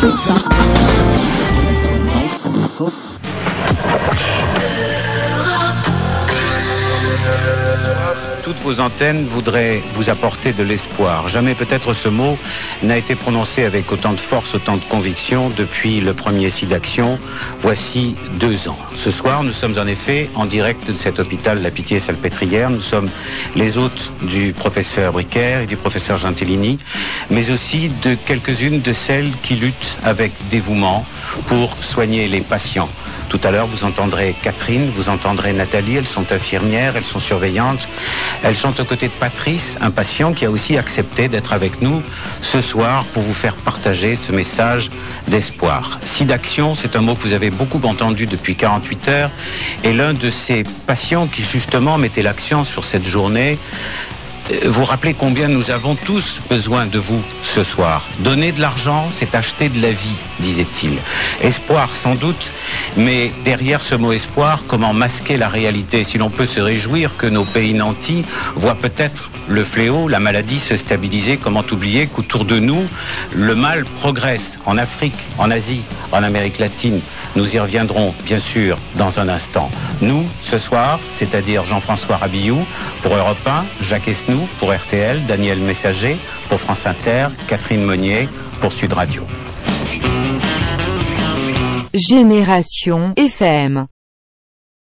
Susa. Toutes vos antennes voudraient vous apporter de l'espoir. Jamais peut-être ce mot n'a été prononcé avec autant de force, autant de conviction depuis le premier site d'action, voici deux ans. Ce soir, nous sommes en effet en direct de cet hôpital La Pitié-Salpêtrière. Nous sommes les hôtes du professeur Bricaire et du professeur Gentilini, mais aussi de quelques-unes de celles qui luttent avec dévouement pour soigner les patients. Tout à l'heure, vous entendrez Catherine, vous entendrez Nathalie, elles sont infirmières, elles sont surveillantes. Elles sont aux côtés de Patrice, un patient qui a aussi accepté d'être avec nous ce soir pour vous faire partager ce message d'espoir. SIDAction, c'est un mot que vous avez beaucoup entendu depuis 48 heures, et l'un de ces patients qui justement mettait l'accent sur cette journée vous rappelez combien nous avons tous besoin de vous ce soir. Donner de l'argent, c'est acheter de la vie, disait-il. Espoir, sans doute, mais derrière ce mot espoir, comment masquer la réalité Si l'on peut se réjouir que nos pays nantis voient peut-être le fléau, la maladie se stabiliser, comment oublier qu'autour de nous, le mal progresse en Afrique, en Asie, en Amérique latine. Nous y reviendrons, bien sûr, dans un instant. Nous, ce soir, c'est-à-dire Jean-François Rabillou, pour Europe 1, Jacques Esnou, pour RTL, Daniel Messager, pour France Inter, Catherine Monnier, pour Sud Radio. Génération FM.